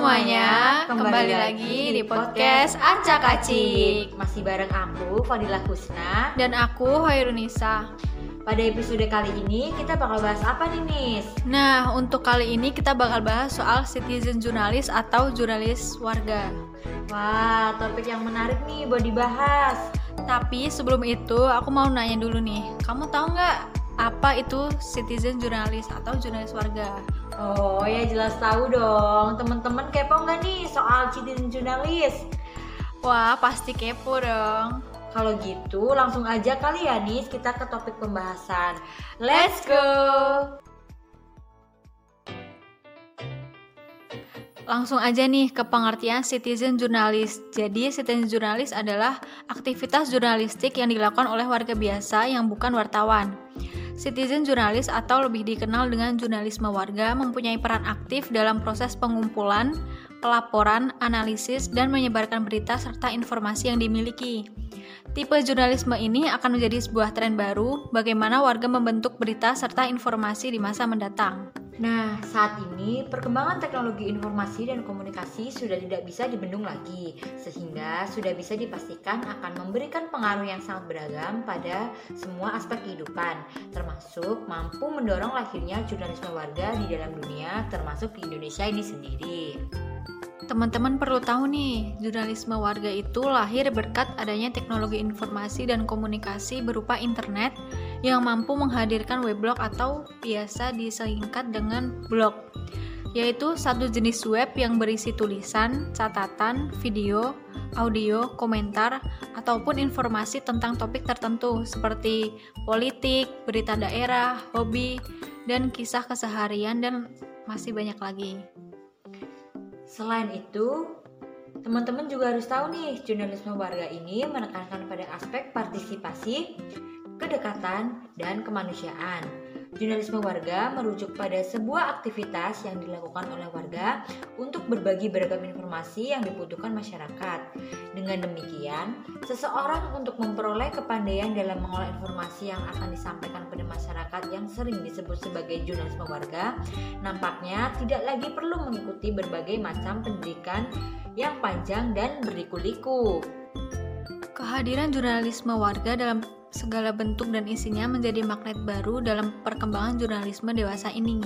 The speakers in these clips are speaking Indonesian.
semuanya, kembali lagi di podcast Acak Acik. Masih bareng aku, Fadila Husna Dan aku, Hairunisa Pada episode kali ini kita bakal bahas apa nih Nis? Nah, untuk kali ini kita bakal bahas soal citizen jurnalis atau jurnalis warga. Wah, topik yang menarik nih buat dibahas. Tapi sebelum itu aku mau nanya dulu nih. Kamu tahu nggak apa itu citizen jurnalis atau jurnalis warga? Oh ya jelas tahu dong. Teman-teman kepo nggak nih soal citizen jurnalis? Wah pasti kepo dong. Kalau gitu langsung aja kali ya Nis kita ke topik pembahasan. Let's go. Langsung aja nih ke pengertian citizen jurnalis. Jadi citizen jurnalis adalah aktivitas jurnalistik yang dilakukan oleh warga biasa yang bukan wartawan. Citizen jurnalis atau lebih dikenal dengan jurnalisme warga mempunyai peran aktif dalam proses pengumpulan, pelaporan, analisis, dan menyebarkan berita serta informasi yang dimiliki. Tipe jurnalisme ini akan menjadi sebuah tren baru bagaimana warga membentuk berita serta informasi di masa mendatang. Nah, saat ini perkembangan teknologi informasi dan komunikasi sudah tidak bisa dibendung lagi, sehingga sudah bisa dipastikan akan memberikan pengaruh yang sangat beragam pada semua aspek kehidupan, termasuk mampu mendorong lahirnya jurnalisme warga di dalam dunia, termasuk di Indonesia ini sendiri. Teman-teman perlu tahu nih, jurnalisme warga itu lahir berkat adanya teknologi informasi dan komunikasi berupa internet yang mampu menghadirkan weblog atau biasa disingkat dengan blog, yaitu satu jenis web yang berisi tulisan, catatan, video, audio, komentar, ataupun informasi tentang topik tertentu seperti politik, berita daerah, hobi, dan kisah keseharian dan masih banyak lagi. Selain itu, teman-teman juga harus tahu nih, jurnalisme warga ini menekankan pada aspek partisipasi, kedekatan, dan kemanusiaan. Jurnalisme warga merujuk pada sebuah aktivitas yang dilakukan oleh warga untuk berbagi beragam informasi yang dibutuhkan masyarakat. Dengan demikian, seseorang untuk memperoleh kepandaian dalam mengolah informasi yang akan disampaikan pada masyarakat yang sering disebut sebagai jurnalisme warga, nampaknya tidak lagi perlu mengikuti berbagai macam pendidikan yang panjang dan berliku-liku. Kehadiran jurnalisme warga dalam segala bentuk dan isinya menjadi magnet baru dalam perkembangan jurnalisme dewasa ini.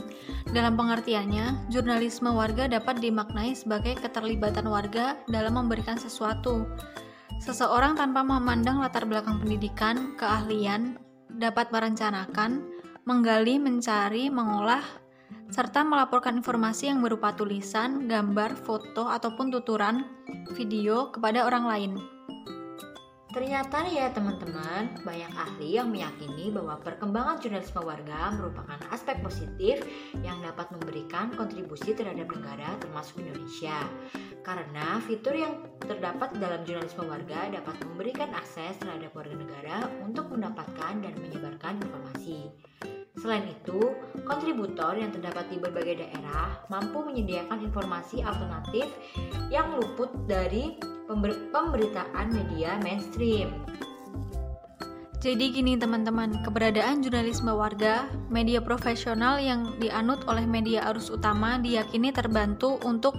Dalam pengertiannya, jurnalisme warga dapat dimaknai sebagai keterlibatan warga dalam memberikan sesuatu. Seseorang tanpa memandang latar belakang pendidikan, keahlian, dapat merencanakan, menggali, mencari, mengolah, serta melaporkan informasi yang berupa tulisan, gambar, foto, ataupun tuturan video kepada orang lain. Ternyata ya teman-teman, banyak ahli yang meyakini bahwa perkembangan jurnalisme warga merupakan aspek positif yang dapat memberikan kontribusi terhadap negara termasuk Indonesia. Karena fitur yang terdapat dalam jurnalisme warga dapat memberikan akses terhadap warga negara untuk mendapatkan dan menyebarkan informasi. Selain itu, kontributor yang terdapat di berbagai daerah mampu menyediakan informasi alternatif yang luput dari pember pemberitaan media mainstream. Jadi gini teman-teman, keberadaan jurnalisme warga, media profesional yang dianut oleh media arus utama diyakini terbantu untuk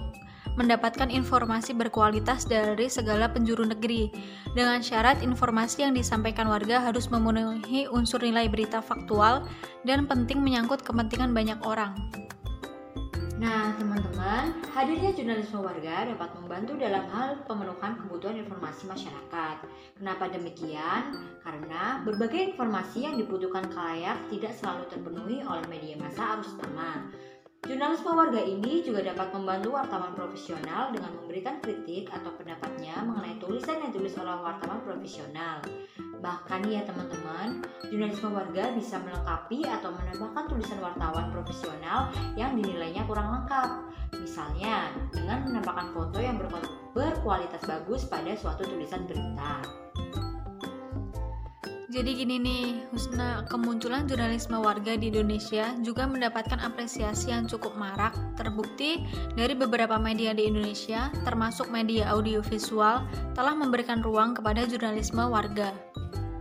mendapatkan informasi berkualitas dari segala penjuru negeri dengan syarat informasi yang disampaikan warga harus memenuhi unsur nilai berita faktual dan penting menyangkut kepentingan banyak orang. Nah, teman-teman, hadirnya jurnalisme warga dapat membantu dalam hal pemenuhan kebutuhan informasi masyarakat. Kenapa demikian? Karena berbagai informasi yang dibutuhkan kalayak tidak selalu terpenuhi oleh media massa arus utama. Jurnalisme warga ini juga dapat membantu wartawan profesional dengan memberikan kritik atau pendapatnya mengenai tulisan yang ditulis oleh wartawan profesional. Bahkan ya teman-teman, jurnalisme warga bisa melengkapi atau menambahkan tulisan wartawan profesional yang dinilainya kurang lengkap. Misalnya, dengan menambahkan foto yang berkualitas bagus pada suatu tulisan berita. Jadi gini nih, Husna, kemunculan jurnalisme warga di Indonesia juga mendapatkan apresiasi yang cukup marak, terbukti dari beberapa media di Indonesia, termasuk media audiovisual, telah memberikan ruang kepada jurnalisme warga.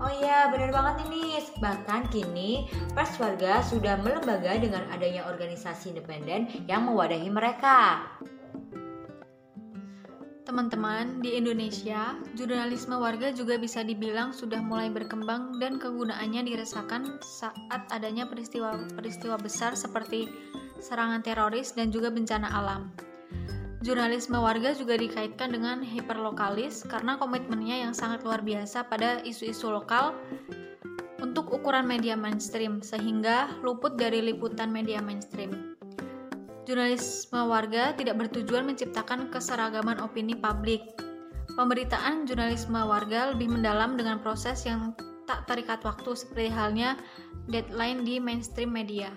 Oh iya, benar banget ini. Bahkan kini pers warga sudah melembaga dengan adanya organisasi independen yang mewadahi mereka. Teman-teman, di Indonesia, jurnalisme warga juga bisa dibilang sudah mulai berkembang dan kegunaannya dirasakan saat adanya peristiwa-peristiwa besar seperti serangan teroris dan juga bencana alam. Jurnalisme warga juga dikaitkan dengan hiperlokalis karena komitmennya yang sangat luar biasa pada isu-isu lokal untuk ukuran media mainstream sehingga luput dari liputan media mainstream. Jurnalisme warga tidak bertujuan menciptakan keseragaman opini publik. Pemberitaan jurnalisme warga lebih mendalam dengan proses yang tak terikat waktu seperti halnya deadline di mainstream media.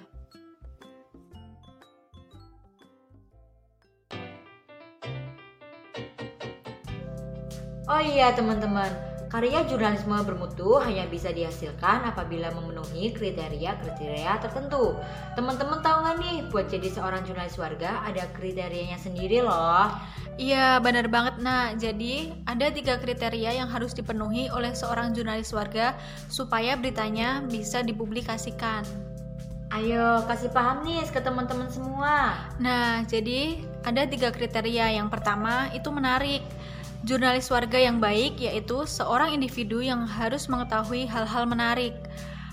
Oh iya teman-teman, Karya jurnalisme bermutu hanya bisa dihasilkan apabila memenuhi kriteria-kriteria tertentu. Teman-teman tahu nggak nih, buat jadi seorang jurnalis warga ada kriterianya sendiri loh. Iya, benar banget. Nah, jadi ada tiga kriteria yang harus dipenuhi oleh seorang jurnalis warga supaya beritanya bisa dipublikasikan. Ayo, kasih paham nih ke teman-teman semua. Nah, jadi ada tiga kriteria. Yang pertama itu menarik. Jurnalis warga yang baik yaitu seorang individu yang harus mengetahui hal-hal menarik.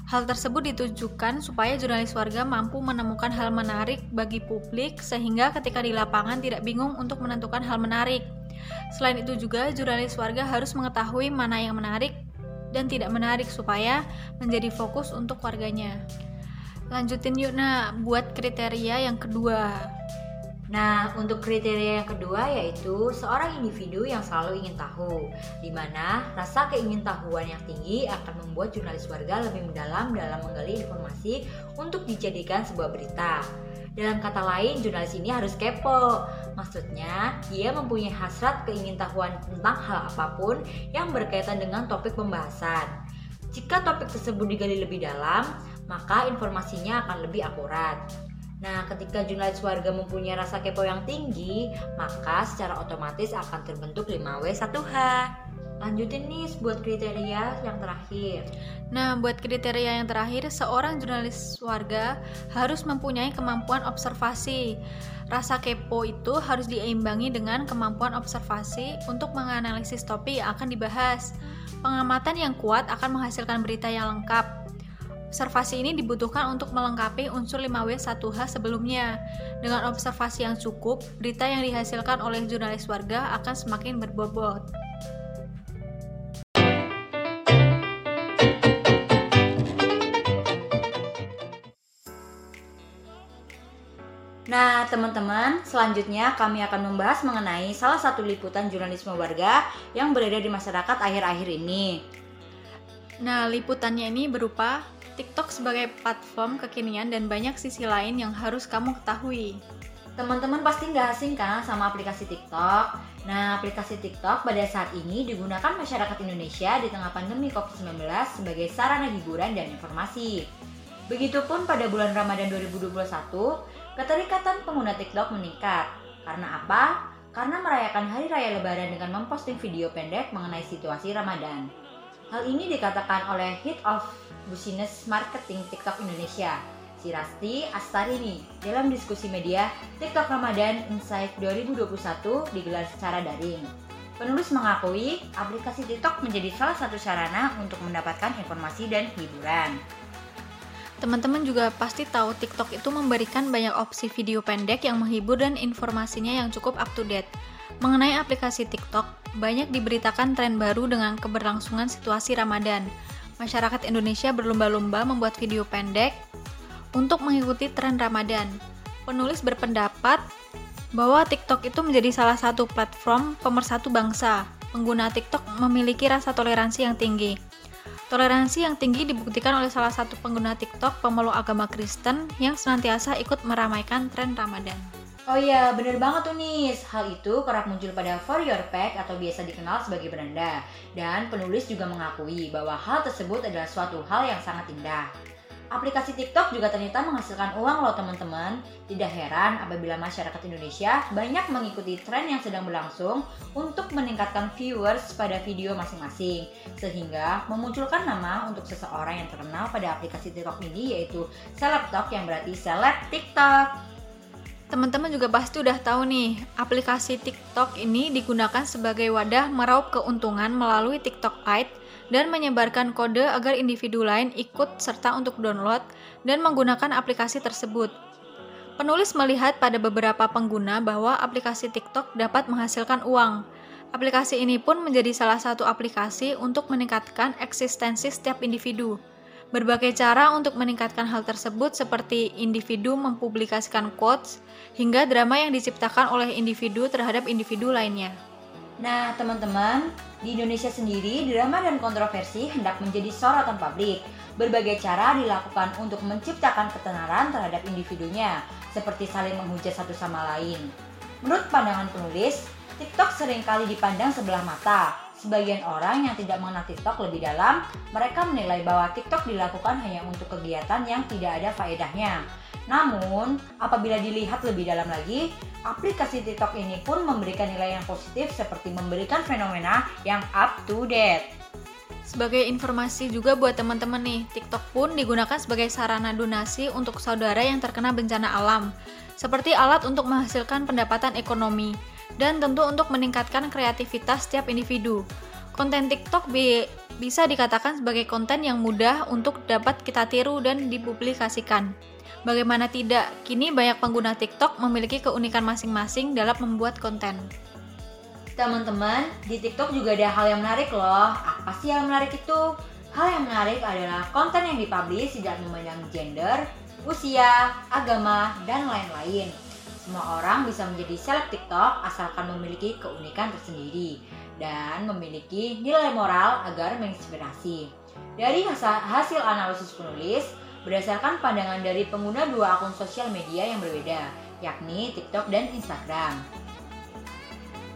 Hal tersebut ditujukan supaya jurnalis warga mampu menemukan hal menarik bagi publik sehingga ketika di lapangan tidak bingung untuk menentukan hal menarik. Selain itu juga jurnalis warga harus mengetahui mana yang menarik dan tidak menarik supaya menjadi fokus untuk warganya. Lanjutin yuk nah buat kriteria yang kedua. Nah, untuk kriteria yang kedua yaitu seorang individu yang selalu ingin tahu, di mana rasa keingintahuan yang tinggi akan membuat jurnalis warga lebih mendalam dalam menggali informasi untuk dijadikan sebuah berita. Dalam kata lain, jurnalis ini harus kepo. Maksudnya, dia mempunyai hasrat keingintahuan tentang hal apa pun yang berkaitan dengan topik pembahasan. Jika topik tersebut digali lebih dalam, maka informasinya akan lebih akurat. Nah, ketika jurnalis warga mempunyai rasa kepo yang tinggi, maka secara otomatis akan terbentuk 5W1H. Lanjutin nih buat kriteria yang terakhir. Nah, buat kriteria yang terakhir, seorang jurnalis warga harus mempunyai kemampuan observasi. Rasa kepo itu harus diimbangi dengan kemampuan observasi untuk menganalisis topik yang akan dibahas. Pengamatan yang kuat akan menghasilkan berita yang lengkap. Observasi ini dibutuhkan untuk melengkapi unsur 5W1H sebelumnya. Dengan observasi yang cukup, berita yang dihasilkan oleh jurnalis warga akan semakin berbobot. Nah, teman-teman, selanjutnya kami akan membahas mengenai salah satu liputan jurnalisme warga yang beredar di masyarakat akhir-akhir ini. Nah, liputannya ini berupa TikTok sebagai platform kekinian dan banyak sisi lain yang harus kamu ketahui. Teman-teman pasti nggak asing kan sama aplikasi TikTok? Nah, aplikasi TikTok pada saat ini digunakan masyarakat Indonesia di tengah pandemi COVID-19 sebagai sarana hiburan dan informasi. Begitupun pada bulan Ramadan 2021, keterikatan pengguna TikTok meningkat. Karena apa? Karena merayakan hari raya lebaran dengan memposting video pendek mengenai situasi Ramadan. Hal ini dikatakan oleh Head of Business Marketing TikTok Indonesia, Sirasti Astarini, dalam diskusi media TikTok Ramadan Insight 2021 digelar secara daring. Penulis mengakui aplikasi TikTok menjadi salah satu sarana untuk mendapatkan informasi dan hiburan. Teman-teman juga pasti tahu TikTok itu memberikan banyak opsi video pendek yang menghibur dan informasinya yang cukup up to date. Mengenai aplikasi TikTok, banyak diberitakan tren baru dengan keberlangsungan situasi Ramadan. Masyarakat Indonesia berlomba-lomba membuat video pendek untuk mengikuti tren Ramadan. Penulis berpendapat bahwa TikTok itu menjadi salah satu platform pemersatu bangsa. Pengguna TikTok memiliki rasa toleransi yang tinggi. Toleransi yang tinggi dibuktikan oleh salah satu pengguna TikTok pemeluk agama Kristen yang senantiasa ikut meramaikan tren Ramadan. Oh iya, bener banget tuh Nis. Hal itu kerap muncul pada For Your Pack atau biasa dikenal sebagai beranda. Dan penulis juga mengakui bahwa hal tersebut adalah suatu hal yang sangat indah. Aplikasi TikTok juga ternyata menghasilkan uang loh teman-teman. Tidak heran apabila masyarakat Indonesia banyak mengikuti tren yang sedang berlangsung untuk meningkatkan viewers pada video masing-masing. Sehingga memunculkan nama untuk seseorang yang terkenal pada aplikasi TikTok ini yaitu Seleb yang berarti Seleb TikTok. Teman-teman juga pasti udah tahu nih, aplikasi TikTok ini digunakan sebagai wadah meraup keuntungan melalui TikTok Lite dan menyebarkan kode agar individu lain ikut serta untuk download dan menggunakan aplikasi tersebut. Penulis melihat pada beberapa pengguna bahwa aplikasi TikTok dapat menghasilkan uang. Aplikasi ini pun menjadi salah satu aplikasi untuk meningkatkan eksistensi setiap individu. Berbagai cara untuk meningkatkan hal tersebut seperti individu mempublikasikan quotes hingga drama yang diciptakan oleh individu terhadap individu lainnya. Nah, teman-teman, di Indonesia sendiri drama dan kontroversi hendak menjadi sorotan publik. Berbagai cara dilakukan untuk menciptakan ketenaran terhadap individunya, seperti saling menghujat satu sama lain. Menurut pandangan penulis, TikTok sering kali dipandang sebelah mata, Sebagian orang yang tidak mengenal TikTok lebih dalam, mereka menilai bahwa TikTok dilakukan hanya untuk kegiatan yang tidak ada faedahnya. Namun, apabila dilihat lebih dalam lagi, aplikasi TikTok ini pun memberikan nilai yang positif seperti memberikan fenomena yang up to date. Sebagai informasi juga buat teman-teman nih, TikTok pun digunakan sebagai sarana donasi untuk saudara yang terkena bencana alam, seperti alat untuk menghasilkan pendapatan ekonomi dan tentu untuk meningkatkan kreativitas setiap individu. Konten TikTok bi bisa dikatakan sebagai konten yang mudah untuk dapat kita tiru dan dipublikasikan. Bagaimana tidak, kini banyak pengguna TikTok memiliki keunikan masing-masing dalam membuat konten. Teman-teman, di TikTok juga ada hal yang menarik loh. Apa sih yang menarik itu? Hal yang menarik adalah konten yang dipublish tidak memandang gender, usia, agama, dan lain-lain. Semua orang bisa menjadi seleb TikTok asalkan memiliki keunikan tersendiri dan memiliki nilai moral agar menginspirasi. Dari hasil analisis penulis, berdasarkan pandangan dari pengguna dua akun sosial media yang berbeda, yakni TikTok dan Instagram.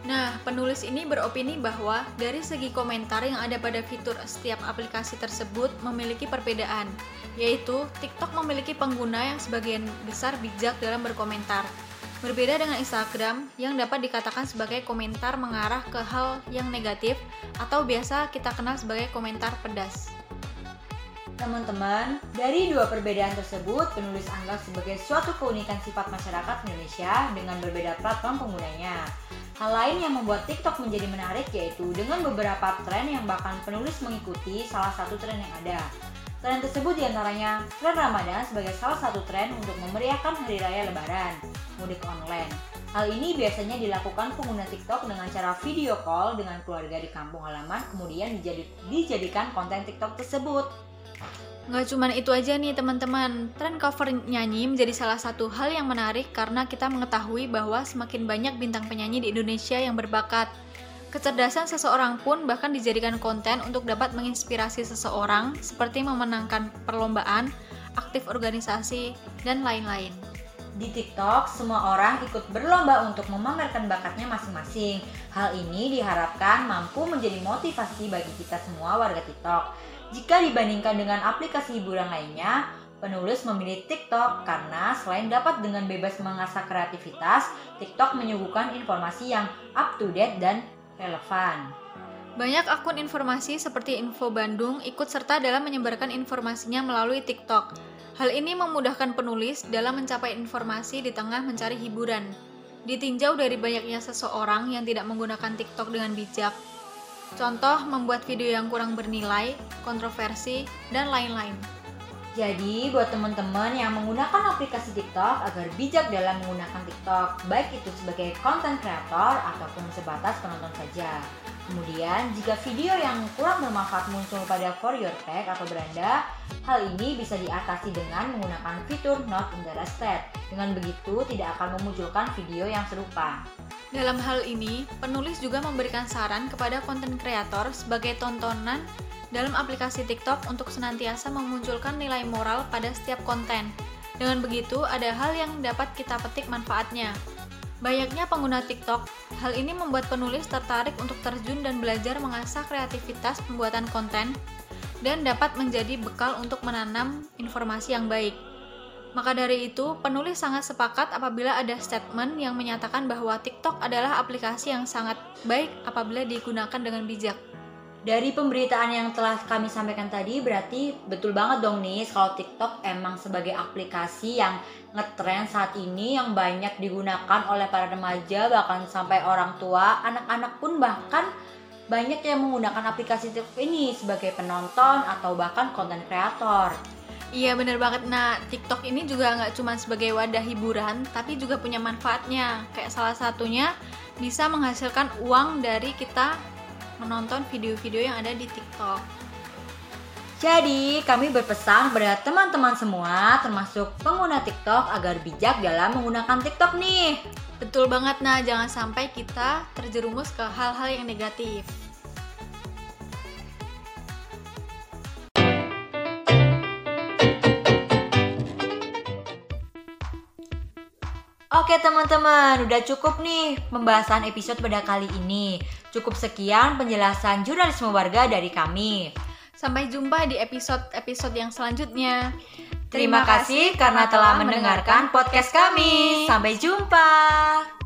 Nah, penulis ini beropini bahwa dari segi komentar yang ada pada fitur setiap aplikasi tersebut memiliki perbedaan, yaitu TikTok memiliki pengguna yang sebagian besar bijak dalam berkomentar, Berbeda dengan Instagram yang dapat dikatakan sebagai komentar mengarah ke hal yang negatif atau biasa kita kenal sebagai komentar pedas. Teman-teman, dari dua perbedaan tersebut, penulis anggap sebagai suatu keunikan sifat masyarakat Indonesia dengan berbeda platform penggunanya. Hal lain yang membuat TikTok menjadi menarik yaitu dengan beberapa tren yang bahkan penulis mengikuti salah satu tren yang ada. Tren tersebut di antaranya tren Ramadan sebagai salah satu tren untuk memeriahkan Hari Raya Lebaran, mudik online. Hal ini biasanya dilakukan pengguna TikTok dengan cara video call dengan keluarga di kampung halaman, kemudian dijadikan konten TikTok tersebut. Nggak cuma itu aja nih teman-teman, tren cover nyanyi menjadi salah satu hal yang menarik karena kita mengetahui bahwa semakin banyak bintang penyanyi di Indonesia yang berbakat. Kecerdasan seseorang pun bahkan dijadikan konten untuk dapat menginspirasi seseorang, seperti memenangkan perlombaan, aktif organisasi, dan lain-lain. Di TikTok, semua orang ikut berlomba untuk memamerkan bakatnya masing-masing. Hal ini diharapkan mampu menjadi motivasi bagi kita semua warga TikTok. Jika dibandingkan dengan aplikasi hiburan lainnya, Penulis memilih TikTok karena selain dapat dengan bebas mengasah kreativitas, TikTok menyuguhkan informasi yang up to date dan relevan. Banyak akun informasi seperti Info Bandung ikut serta dalam menyebarkan informasinya melalui TikTok. Hal ini memudahkan penulis dalam mencapai informasi di tengah mencari hiburan. Ditinjau dari banyaknya seseorang yang tidak menggunakan TikTok dengan bijak. Contoh, membuat video yang kurang bernilai, kontroversi, dan lain-lain. Jadi, buat teman-teman yang menggunakan aplikasi TikTok agar bijak dalam menggunakan TikTok, baik itu sebagai konten kreator ataupun sebatas penonton saja. Kemudian, jika video yang kurang bermanfaat muncul pada For Your Tag atau beranda, hal ini bisa diatasi dengan menggunakan fitur Not Interested. Dengan begitu, tidak akan memunculkan video yang serupa. Dalam hal ini, penulis juga memberikan saran kepada konten kreator sebagai tontonan dalam aplikasi TikTok untuk senantiasa memunculkan nilai moral pada setiap konten. Dengan begitu, ada hal yang dapat kita petik manfaatnya. Banyaknya pengguna TikTok, hal ini membuat penulis tertarik untuk terjun dan belajar mengasah kreativitas pembuatan konten dan dapat menjadi bekal untuk menanam informasi yang baik. Maka dari itu, penulis sangat sepakat apabila ada statement yang menyatakan bahwa TikTok adalah aplikasi yang sangat baik apabila digunakan dengan bijak. Dari pemberitaan yang telah kami sampaikan tadi berarti betul banget dong nih kalau TikTok emang sebagai aplikasi yang ngetren saat ini yang banyak digunakan oleh para remaja bahkan sampai orang tua, anak-anak pun bahkan banyak yang menggunakan aplikasi TikTok ini sebagai penonton atau bahkan konten kreator. Iya bener banget. Nah TikTok ini juga nggak cuma sebagai wadah hiburan, tapi juga punya manfaatnya. Kayak salah satunya bisa menghasilkan uang dari kita menonton video-video yang ada di TikTok. Jadi, kami berpesan kepada teman-teman semua, termasuk pengguna TikTok, agar bijak dalam menggunakan TikTok nih. Betul banget, nah jangan sampai kita terjerumus ke hal-hal yang negatif. Oke teman-teman, udah cukup nih pembahasan episode pada kali ini. Cukup sekian penjelasan jurnalisme warga dari kami. Sampai jumpa di episode-episode yang selanjutnya. Terima kasih karena telah mendengarkan podcast kami. Sampai jumpa.